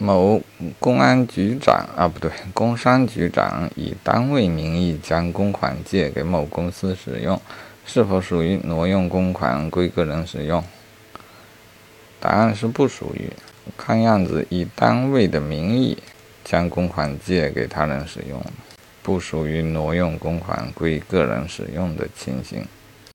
某公安局长啊不对工商局长以单位名义将公款借给某公司使用是否属于挪用公款归个人使用？答案是不属于看样子以单位的名义将公款借给他人使用不属于挪用公款归个人使用的情形。